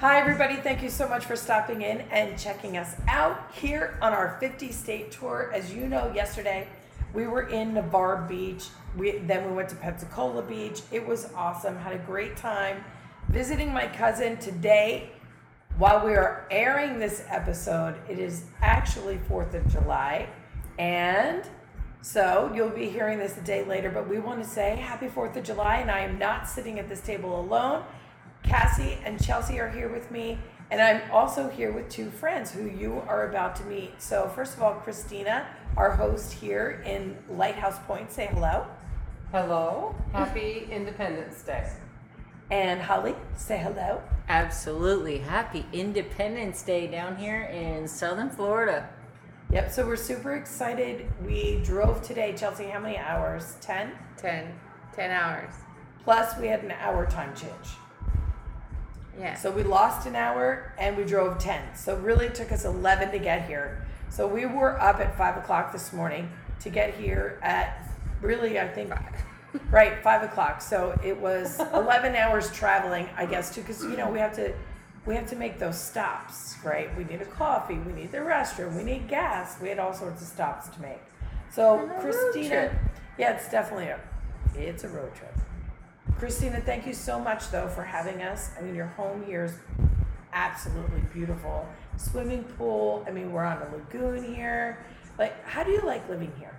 Hi, everybody. Thank you so much for stopping in and checking us out here on our 50 state tour. As you know, yesterday we were in Navarre Beach. We, then we went to Pensacola Beach. It was awesome. Had a great time visiting my cousin today. While we are airing this episode, it is actually 4th of July. And so you'll be hearing this a day later, but we want to say happy 4th of July. And I am not sitting at this table alone. Cassie and Chelsea are here with me, and I'm also here with two friends who you are about to meet. So, first of all, Christina, our host here in Lighthouse Point, say hello. Hello. Happy Independence Day. And Holly, say hello. Absolutely. Happy Independence Day down here in Southern Florida. Yep, so we're super excited. We drove today, Chelsea, how many hours? 10? 10. 10 hours. Plus, we had an hour time change. Yeah. So we lost an hour and we drove 10. So really it took us 11 to get here. So we were up at 5 o'clock this morning to get here at really, I think, right, 5 o'clock. So it was 11 hours traveling, I guess, too, because, you know, we have to. We have to make those stops, right? We need a coffee, we need the restroom, we need gas. We had all sorts of stops to make. So Christina, yeah, it's definitely a, it's a road trip. Christina, thank you so much though for having us. I mean, your home here is absolutely beautiful. Swimming pool. I mean, we're on a lagoon here. Like, how do you like living here?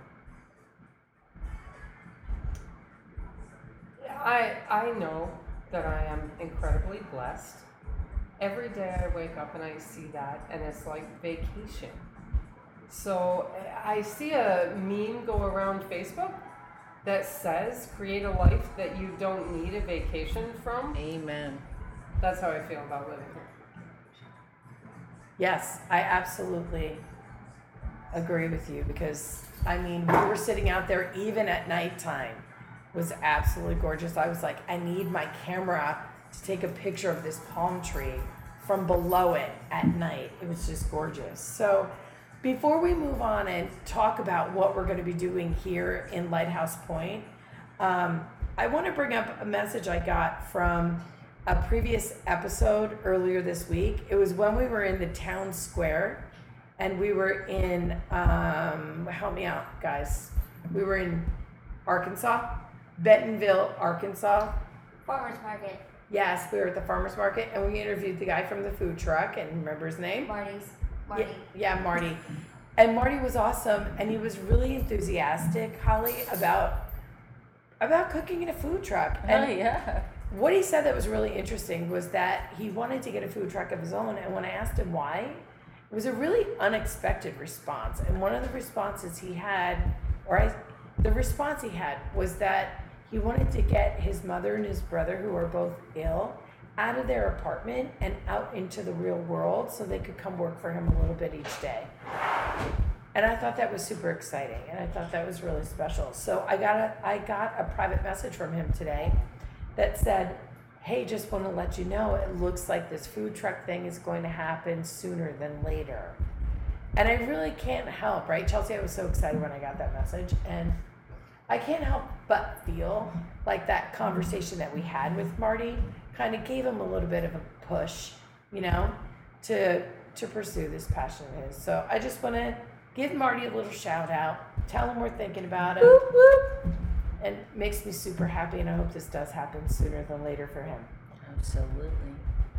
I I know that I am incredibly blessed. Every day I wake up and I see that, and it's like vacation. So I see a meme go around Facebook that says create a life that you don't need a vacation from. Amen. That's how I feel about living here. Yes, I absolutely agree with you because I mean, we were sitting out there even at nighttime was absolutely gorgeous. I was like, I need my camera to take a picture of this palm tree from below it at night. It was just gorgeous. So, before we move on and talk about what we're going to be doing here in Lighthouse Point, um, I want to bring up a message I got from a previous episode earlier this week. It was when we were in the town square and we were in, um, help me out, guys. We were in Arkansas, Bentonville, Arkansas. Farmers market. Yes, we were at the farmer's market and we interviewed the guy from the food truck and remember his name? Marty's. Marty. Yeah, yeah, Marty. And Marty was awesome and he was really enthusiastic, Holly, about about cooking in a food truck. Oh, and oh, yeah. what he said that was really interesting was that he wanted to get a food truck of his own and when I asked him why, it was a really unexpected response. And one of the responses he had or I the response he had was that he wanted to get his mother and his brother who are both ill out of their apartment and out into the real world so they could come work for him a little bit each day. And I thought that was super exciting and I thought that was really special. So I got a I got a private message from him today that said, "Hey, just want to let you know it looks like this food truck thing is going to happen sooner than later." And I really can't help, right? Chelsea, I was so excited when I got that message and I can't help but feel like that conversation that we had with Marty kind of gave him a little bit of a push, you know, to to pursue this passion of his. So I just want to give Marty a little shout out, tell him we're thinking about him, and it makes me super happy. And I hope this does happen sooner than later for him. Absolutely.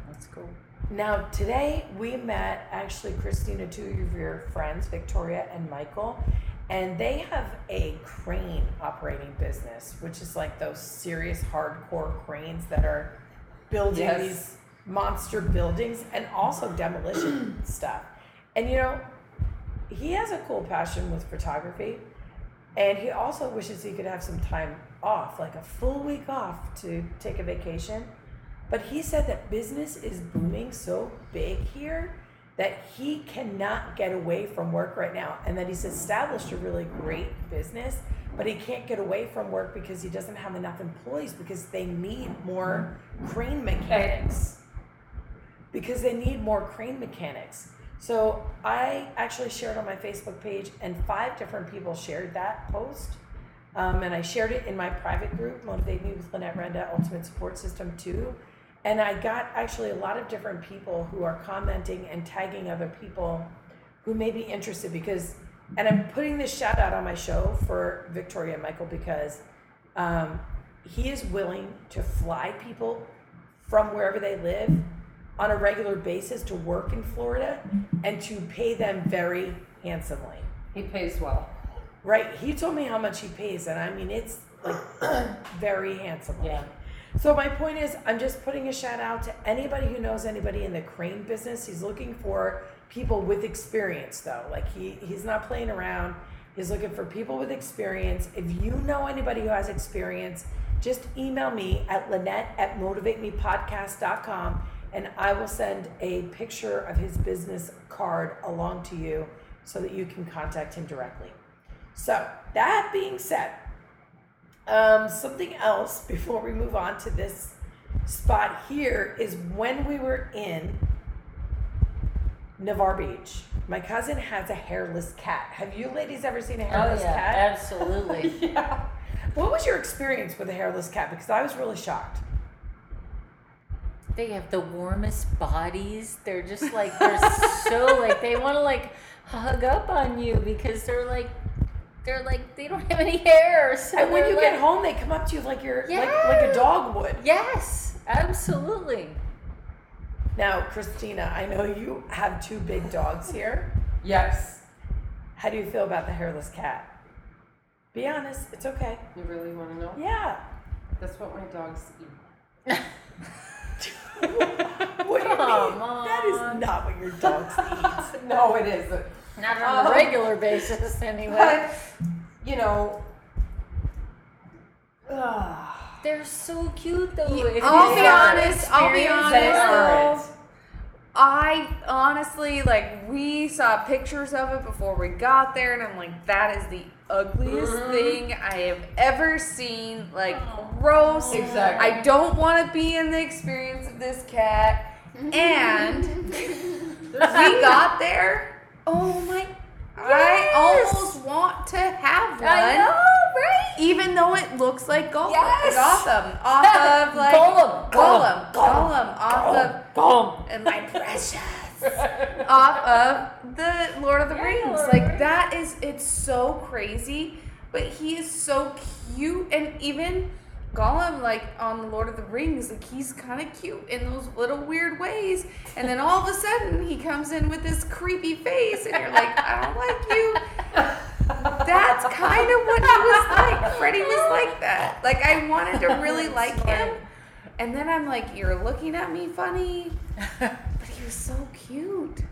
That's cool. Now today we met actually Christina, two of your friends, Victoria and Michael, and they have a crane operating business, which is like those serious hardcore cranes that are building Yes. these monster buildings and also demolition stuff. And you know, he has a cool passion with photography. And he also wishes he could have some time off, like a full week off to take a vacation. But he said that business is booming so big here that he cannot get away from work right now. And that he's established a really great business, but he can't get away from work because he doesn't have enough employees because they need more crane mechanics. Because they need more crane mechanics. So I actually shared on my Facebook page, and five different people shared that post. Um, and I shared it in my private group, Motivate Me with Lynette Renda, Ultimate Support System 2. And I got actually a lot of different people who are commenting and tagging other people who may be interested because, and I'm putting this shout out on my show for Victoria and Michael because um, he is willing to fly people from wherever they live on a regular basis to work in Florida and to pay them very handsomely. He pays well. Right. He told me how much he pays, and I mean, it's like very handsomely. Yeah. So my point is, I'm just putting a shout out to anybody who knows anybody in the crane business. He's looking for people with experience, though. Like he he's not playing around. He's looking for people with experience. If you know anybody who has experience, just email me at Lynette at motivatemepodcast.com and I will send a picture of his business card along to you so that you can contact him directly. So, that being said, um, something else before we move on to this spot here is when we were in Navarre Beach. My cousin has a hairless cat. Have you ladies ever seen a hairless Oh hairless yeah, cat? absolutely. Yeah. What was your experience with a hairless cat? Because I was really shocked. They have the warmest bodies. They're just like they're so like they want to like hug up on you because they're like they're like they don't have any hair. So And when you like, get home, they come up to you like you're like like a dog would. yes, absolutely. Now, Christina, I know you have two big dogs here. Yes. How do you feel about the hairless cat? Be honest, it's okay. You really want to know? Yeah. That's what my dogs eat. What do you Come mean? That is not what your dogs eat. No, it isn't. Not on a Um, regular basis, anyway. But, you know, ugh. They're so cute though. Yeah, If I'll be have honest, I'll be experience honest, with- though. I honestly like we saw pictures of it before we got there, and I'm like, that is the ugliest Mhm. thing I have ever seen. Like, gross. Exactly. I don't want to be in the experience of this cat. And we got there. Oh my! I almost want to have one. I know, right? Even though it looks like Gollum. Yes. Gotham. Off of like Gollum, Gollum. Gollum, Gollum. Off of Gollum. and my precious. off of the Lord of the Yeah, Rings. Lord like that is it's so crazy, but he is so cute and even Gollum like on the Lord of the Rings, like he's kind of cute in those little weird ways. And then all of a sudden he comes in with this creepy face and you're like, I don't like you. That's kind of what he was like. Freddie was like that. Like I wanted to really like him. And then I'm like, you're looking at me funny. But he was so cute.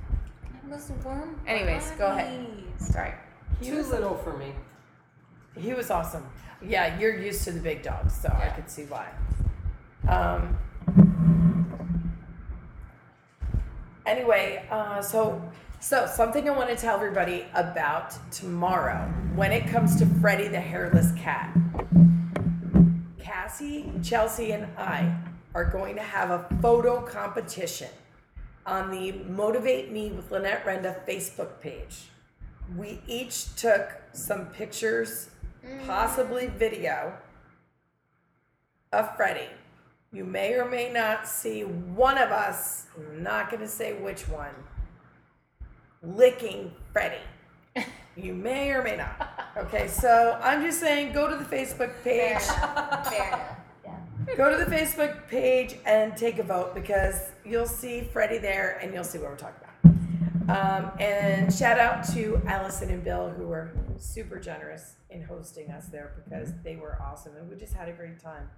Those warm Anyways, go ahead. Sorry. He Too was, little for me. He was awesome. Yeah, you're used to the big dogs, so I could see why. Um, anyway, uh, so so something I want to tell everybody about tomorrow when it comes to Freddie the hairless cat. Cassie, Chelsea, and I are going to have a photo competition on the Motivate Me with Lynette Renda Facebook page. We each took some pictures, possibly video, of Freddie. You may or may not see one of us, I'm not going to say which one, licking Freddie. You may or may not. Okay, so I'm just saying go to the Facebook page. Fair. Yeah. Go to the Facebook page and take a vote because you'll see Freddie there and you'll see what we're talking about. Um, and shout out to Allison and Bill who were super generous in hosting us there mm-hmm. because they were awesome and we just had a great time.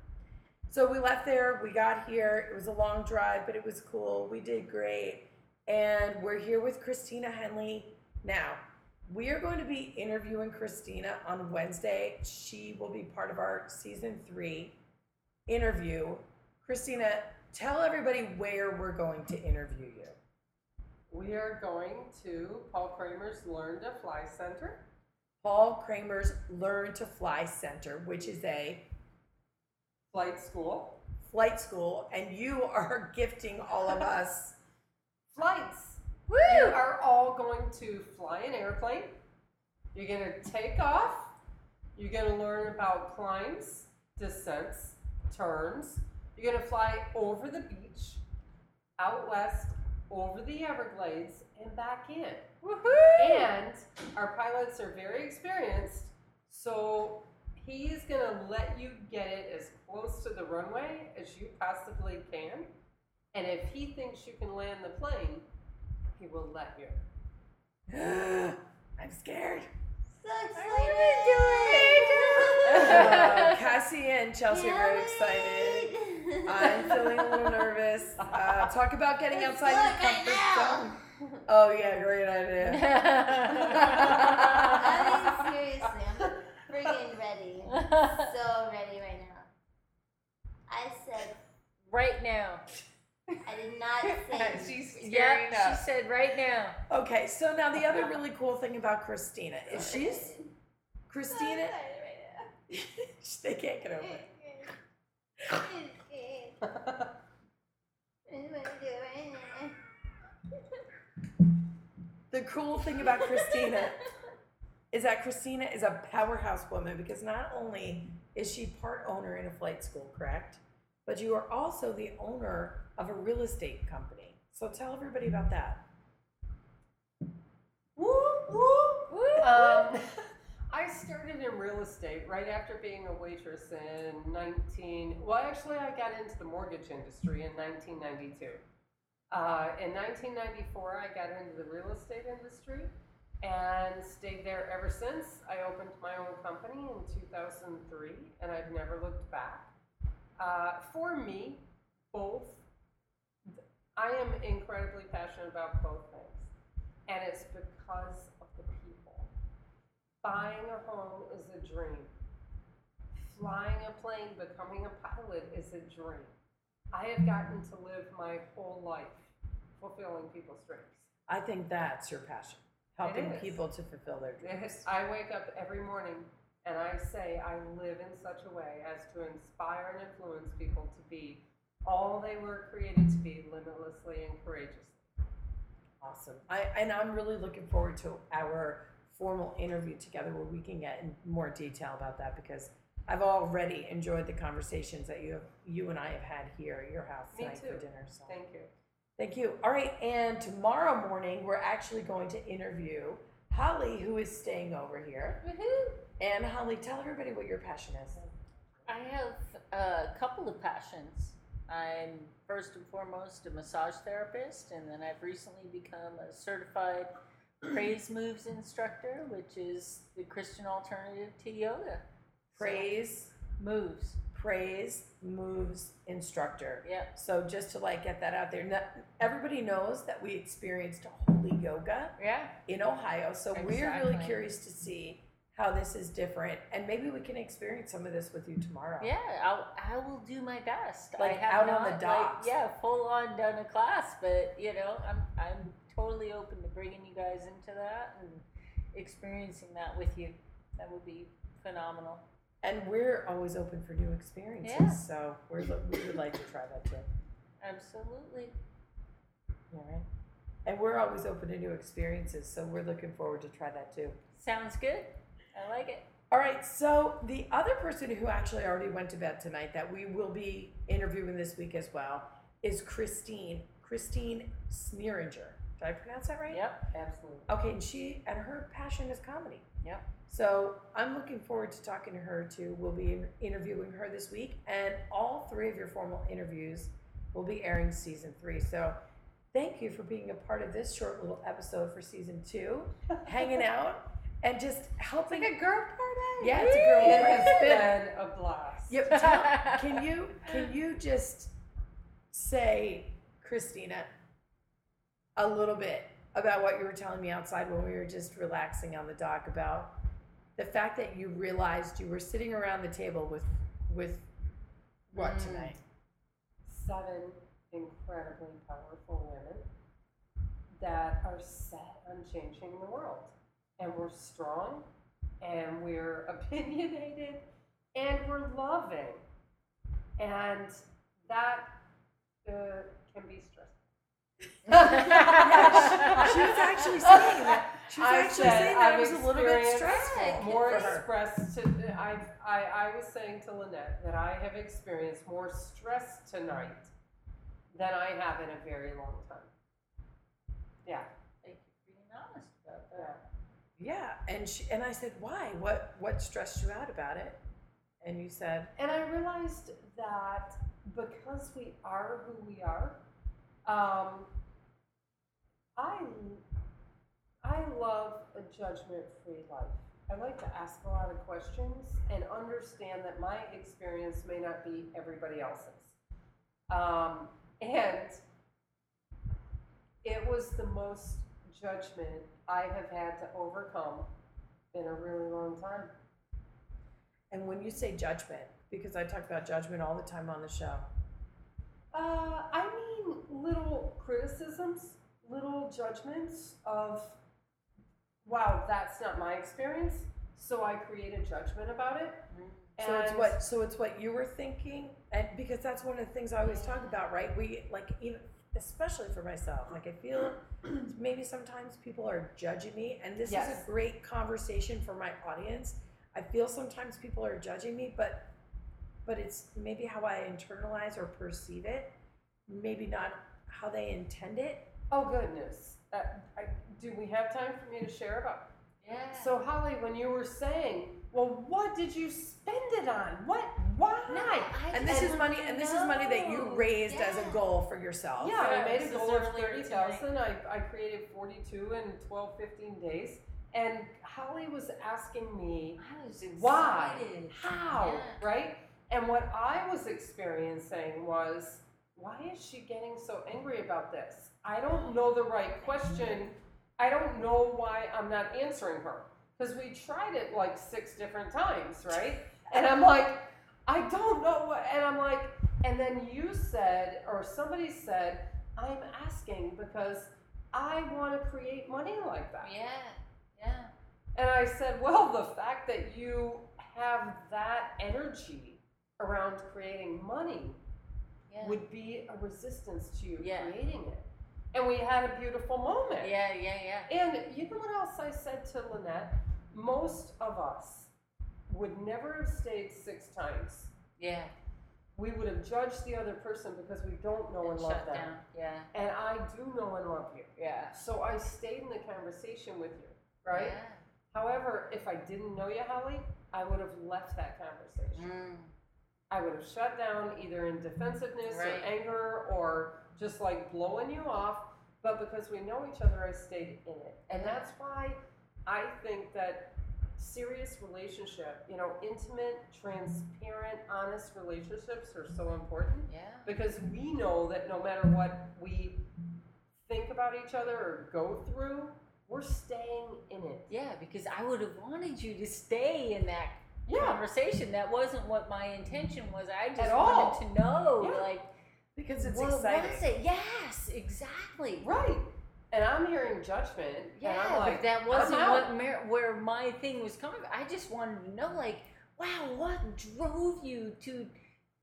So we left there, we got here, it was a long drive, but it was cool. We did great. and we're here with Christina Henley. Now, we are going to be interviewing Christina on Wednesday. She will be part of our season three interview. Christina, tell everybody where we're going to interview you. We are going to Paul Kramer's Learn to Fly Center. Paul Kramer's Learn to Fly Center, which is a Flight school. flight school, and you are gifting all of us. Flights. You are all going to fly an airplane. You're going to take off. You're going to learn about climbs, descents, turns. You're going to fly over the beach, out west, over the Everglades, and back in. And our pilots are very experienced, so he's going to let you get it as close to the runway as you possibly can. And if he thinks you can land the plane, he will let you. I'm scared. So Uh, excited! Cassie and Chelsea are very excited. I'm feeling a little nervous. Uh, talk about getting Let's outside your it right comfort now. zone. Oh yeah, great idea. I mean, seriously, I'm friggin' ready. So ready right now. I said, right now. I did not say. She's Yep, tearing she said right now. Okay, so now the other really cool thing about Christina is she's So Christina. excited right they can't get over it. The cool thing about Christina is that Christina is a powerhouse woman because not only is she part owner in a flight school, correct? But you are also the owner of a real estate company. So tell everybody about that. Um, I started in real estate right after being a waitress in 19. Well, actually, I got into the mortgage industry in 1992. Uh, in 1994, I got into the real estate industry and stayed there ever since. I opened my own company in 2003, and I've never looked back. Uh, for me, both, I am incredibly passionate about both things, and it's because of the people. Buying a home is a dream. Flying a plane, becoming a pilot is a dream. I have gotten to live my whole life fulfilling people's dreams. I think that's your passion, helping people to fulfill their dreams. I wake up every morning and I say I live in such a way as to inspire and influence people to be all they were created to be limitlessly and courageously. Awesome. I, and I'm really looking forward to our formal interview together where we can get in more detail about that because I've already enjoyed the conversations that you have, you and I have had here at your house Me tonight for too. dinner. So Thank you. thank you. All right, and tomorrow morning we're actually going to interview Holly, who is staying over here. Mm-hmm. And Holly, tell everybody what your passion is. I have a couple of passions. I'm first and foremost a massage therapist, and then I've recently become a certified PraiseMoves instructor, which is the Christian alternative to yoga. Praise, Moves. praise, moves, instructor. Yep. So just to like get that out there, not, everybody knows that we experienced holy yoga Yeah. in Ohio. So we're really curious to see how this is different, and maybe we can experience some of this with you tomorrow. Yeah, I'll, I will do my best. Like I have out on the not, docks. Like, yeah, full on done a class, but you know, I'm I'm totally open to bringing you guys into that and experiencing that with you. That would be phenomenal. And we're always open for new experiences. Yeah. So we're, we would like to try that too. Absolutely. All right. And we're always open to new experiences. So we're looking forward to try that too. Sounds good. I like it. All right, so the other person who actually already went to bed tonight that we will be interviewing this week as well is Christine. Christine Smearinger. Did I pronounce that right? Yep. Absolutely. Okay, and she and her passion is comedy. Yep. So I'm looking forward to talking to her too. We'll be in- interviewing her this week, and all three of your formal interviews will be airing season three. So thank you for being a part of this short little episode for season two, hanging out and just helping. Like a girl party. yeah, it's a girl. Party. It's been- been a blast. Yep. tell- can you can you just say, Christina, a little bit about what you were telling me outside when we were just relaxing on the dock about the fact that you realized you were sitting around the table with with what Mm. tonight? seven incredibly powerful women that are set on changing the world. And we're strong, and we're opinionated, and we're loving. And that uh, can be. She was actually saying that. She was I actually said saying that I've it was a little bit experienced stressful. More for her. expressed to I, I I was saying to Lynette that I have experienced more stress tonight than I have in a very long time. Yeah. Thank you for being honest about that. Yeah, and she and I said, "Why? What what stressed you out about it?" And you said, And I realized that because we are who we are, um, I I love a judgment-free life. I like to ask a lot of questions and understand that my experience may not be everybody else's. Um, and it was the most judgment I have had to overcome in a really long time. and when you say judgment, because I talk about judgment all the time on the show. Uh, I mean, little criticisms, little judgments of, wow, that's not my experience, so I create a judgment about it. So it's what so it's what you were thinking, and because that's one of the things I always talk about, right? We like even especially for myself, like I feel maybe sometimes people are judging me, and this is a great conversation for my audience. I feel sometimes people are judging me, but but it's maybe how I internalize or perceive it, maybe not how they intend it. Oh goodness, uh, I, do we have time for me to share about? Yeah. So Holly, when you were saying, well, what did you spend it on? What? Why? No, I And this is money, and this is money that you know. raised as a goal for yourself. Yeah, I made a goal of thirty thousand. I, I created forty-two in 12, 15 days. And Holly was asking me, I was why? How? Yeah. Right? And what I was experiencing was, why is she getting so angry about this? I don't know the right question. I don't know why I'm not answering her. Because we tried it like six different times, right? And I'm like, I don't know what. And I'm like, and then you said, or somebody said, I'm asking because I want to create money like that. Yeah. Yeah. And I said, well, the fact that you have that energy around creating money Yeah. would be a resistance to you Yeah. creating it. And we had a beautiful moment. yeah. Yeah. Yeah. And you know what else I said to Lynette? Most of us would never have stayed six times. Yeah. We would have judged the other person because we don't know and, And love them. down. Yeah. And I do know and love you. Yeah. So I stayed in the conversation with you, right? Yeah. However, if I didn't know you, Holly, I would have left that conversation. Mm. I would have shut down either in defensiveness Right. or anger or just like blowing you off. But because we know each other, I stayed in it. And that's why I think that serious relationship, you know, intimate, transparent, honest relationships are so important Yeah. because we know that no matter what we think about each other or go through, we're staying in it. Yeah, because I would have wanted you to stay in that Yeah. conversation. That wasn't what my intention was. I just wanted to know, Yeah. like, Because it's what exciting. was it? Yes, exactly. Right. And I'm hearing judgment. and Yeah, I'm like, but that wasn't out. what Mar- where my thing was coming. from. I just wanted to know, like, wow, what drove you to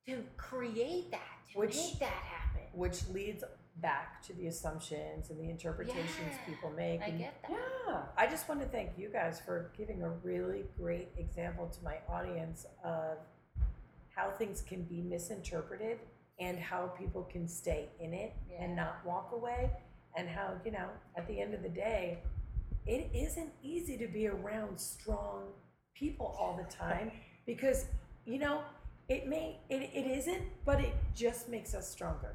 to create that, to Which- make that happen? which leads back to the assumptions and the interpretations Yeah, people make. I get that. Yeah. I just want to thank you guys for giving a really great example to my audience of how things can be misinterpreted and how people can stay in it and not walk away and how, you know, at the end of the day, it isn't easy to be around strong people all the time because, you know, it may it, it isn't, but it just makes us stronger.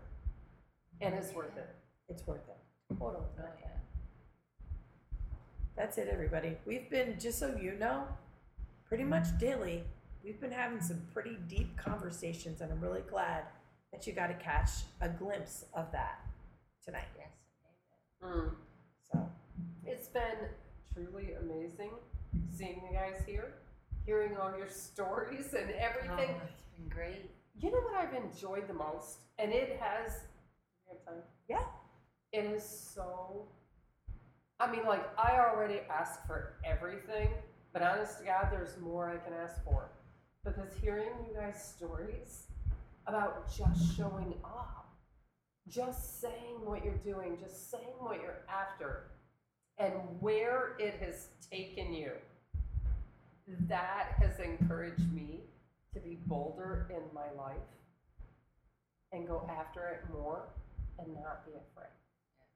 And it's worth it. It's worth it. Oh, yeah. That's it, everybody. We've been, just so you know, pretty much daily, we've been having some pretty deep conversations, and I'm really glad that you got to catch a glimpse of that tonight. Yes. Mm. So It's been truly amazing seeing you guys here, hearing all your stories and everything. Oh, it's been great. You know what I've enjoyed the most? And it has. you have time? Yeah. It is so. I mean, like, I already ask for everything, but honest to God, there's more I can ask for. Because hearing you guys' stories about just showing up, just saying what you're doing, just saying what you're after, and where it has taken you, that has encouraged me to be bolder in my life and go after it more and not be afraid.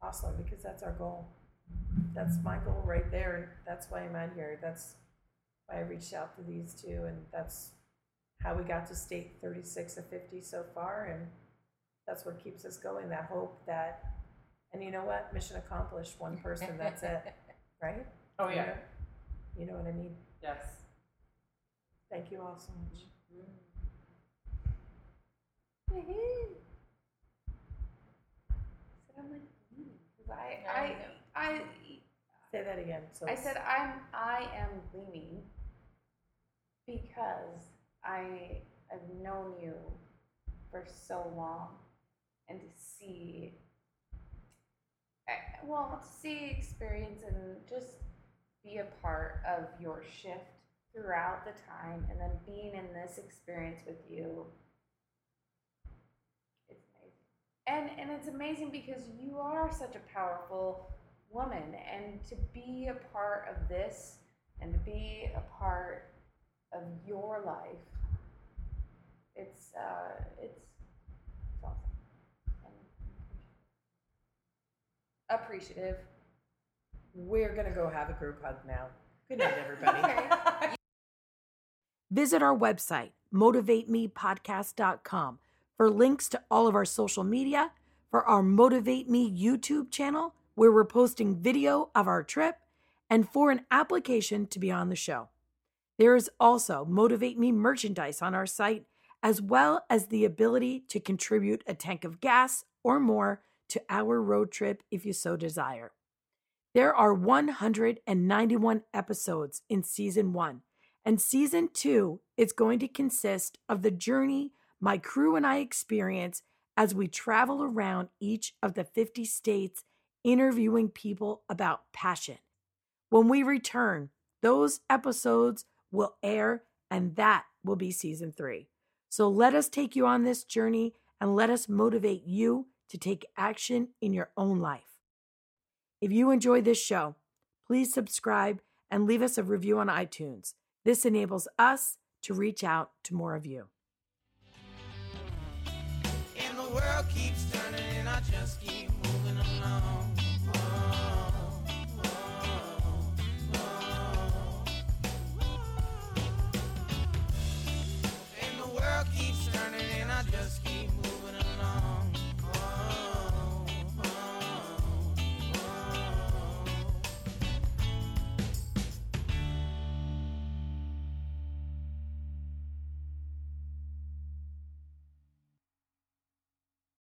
Awesome, because that's our goal. That's my goal right there. That's why I'm out here. That's why I reached out to these two, and that's how we got to state 36 of 50 so far. And that's what keeps us going. That hope that, and you know what? Mission accomplished. One person. That's it, right? Oh, You yeah. know- You know what I mean? Yes. Thank you all so much. said I'm like, I, I, I, Say that again. So I said I'm, I am gleaming because I have known you for so long, and to see, eh, well, to see, experience, and just be a part of your shift throughout the time, and then being in this experience with you. It's amazing. And and it's amazing because you are such a powerful woman and to be a part of this and to be a part of your life it's uh it's, it's awesome and appreciative we're gonna go have a group hug now. Good night, everybody. Visit our website, motivatemepodcast.com, for links to all of our social media, for our Motivate Me YouTube channel, where we're posting video of our trip, and for an application to be on the show. There is also Motivate Me merchandise on our site, as well as the ability to contribute a tank of gas or more to our road trip if you so desire. There are 191 episodes in season one. And season two is going to consist of the journey my crew and I experience as we travel around each of the 50 states interviewing people about passion. When we return, those episodes will air, and that will be season three. So let us take you on this journey and let us motivate you to take action in your own life. If you enjoy this show, please subscribe and leave us a review on iTunes. This enables us to reach out to more of you.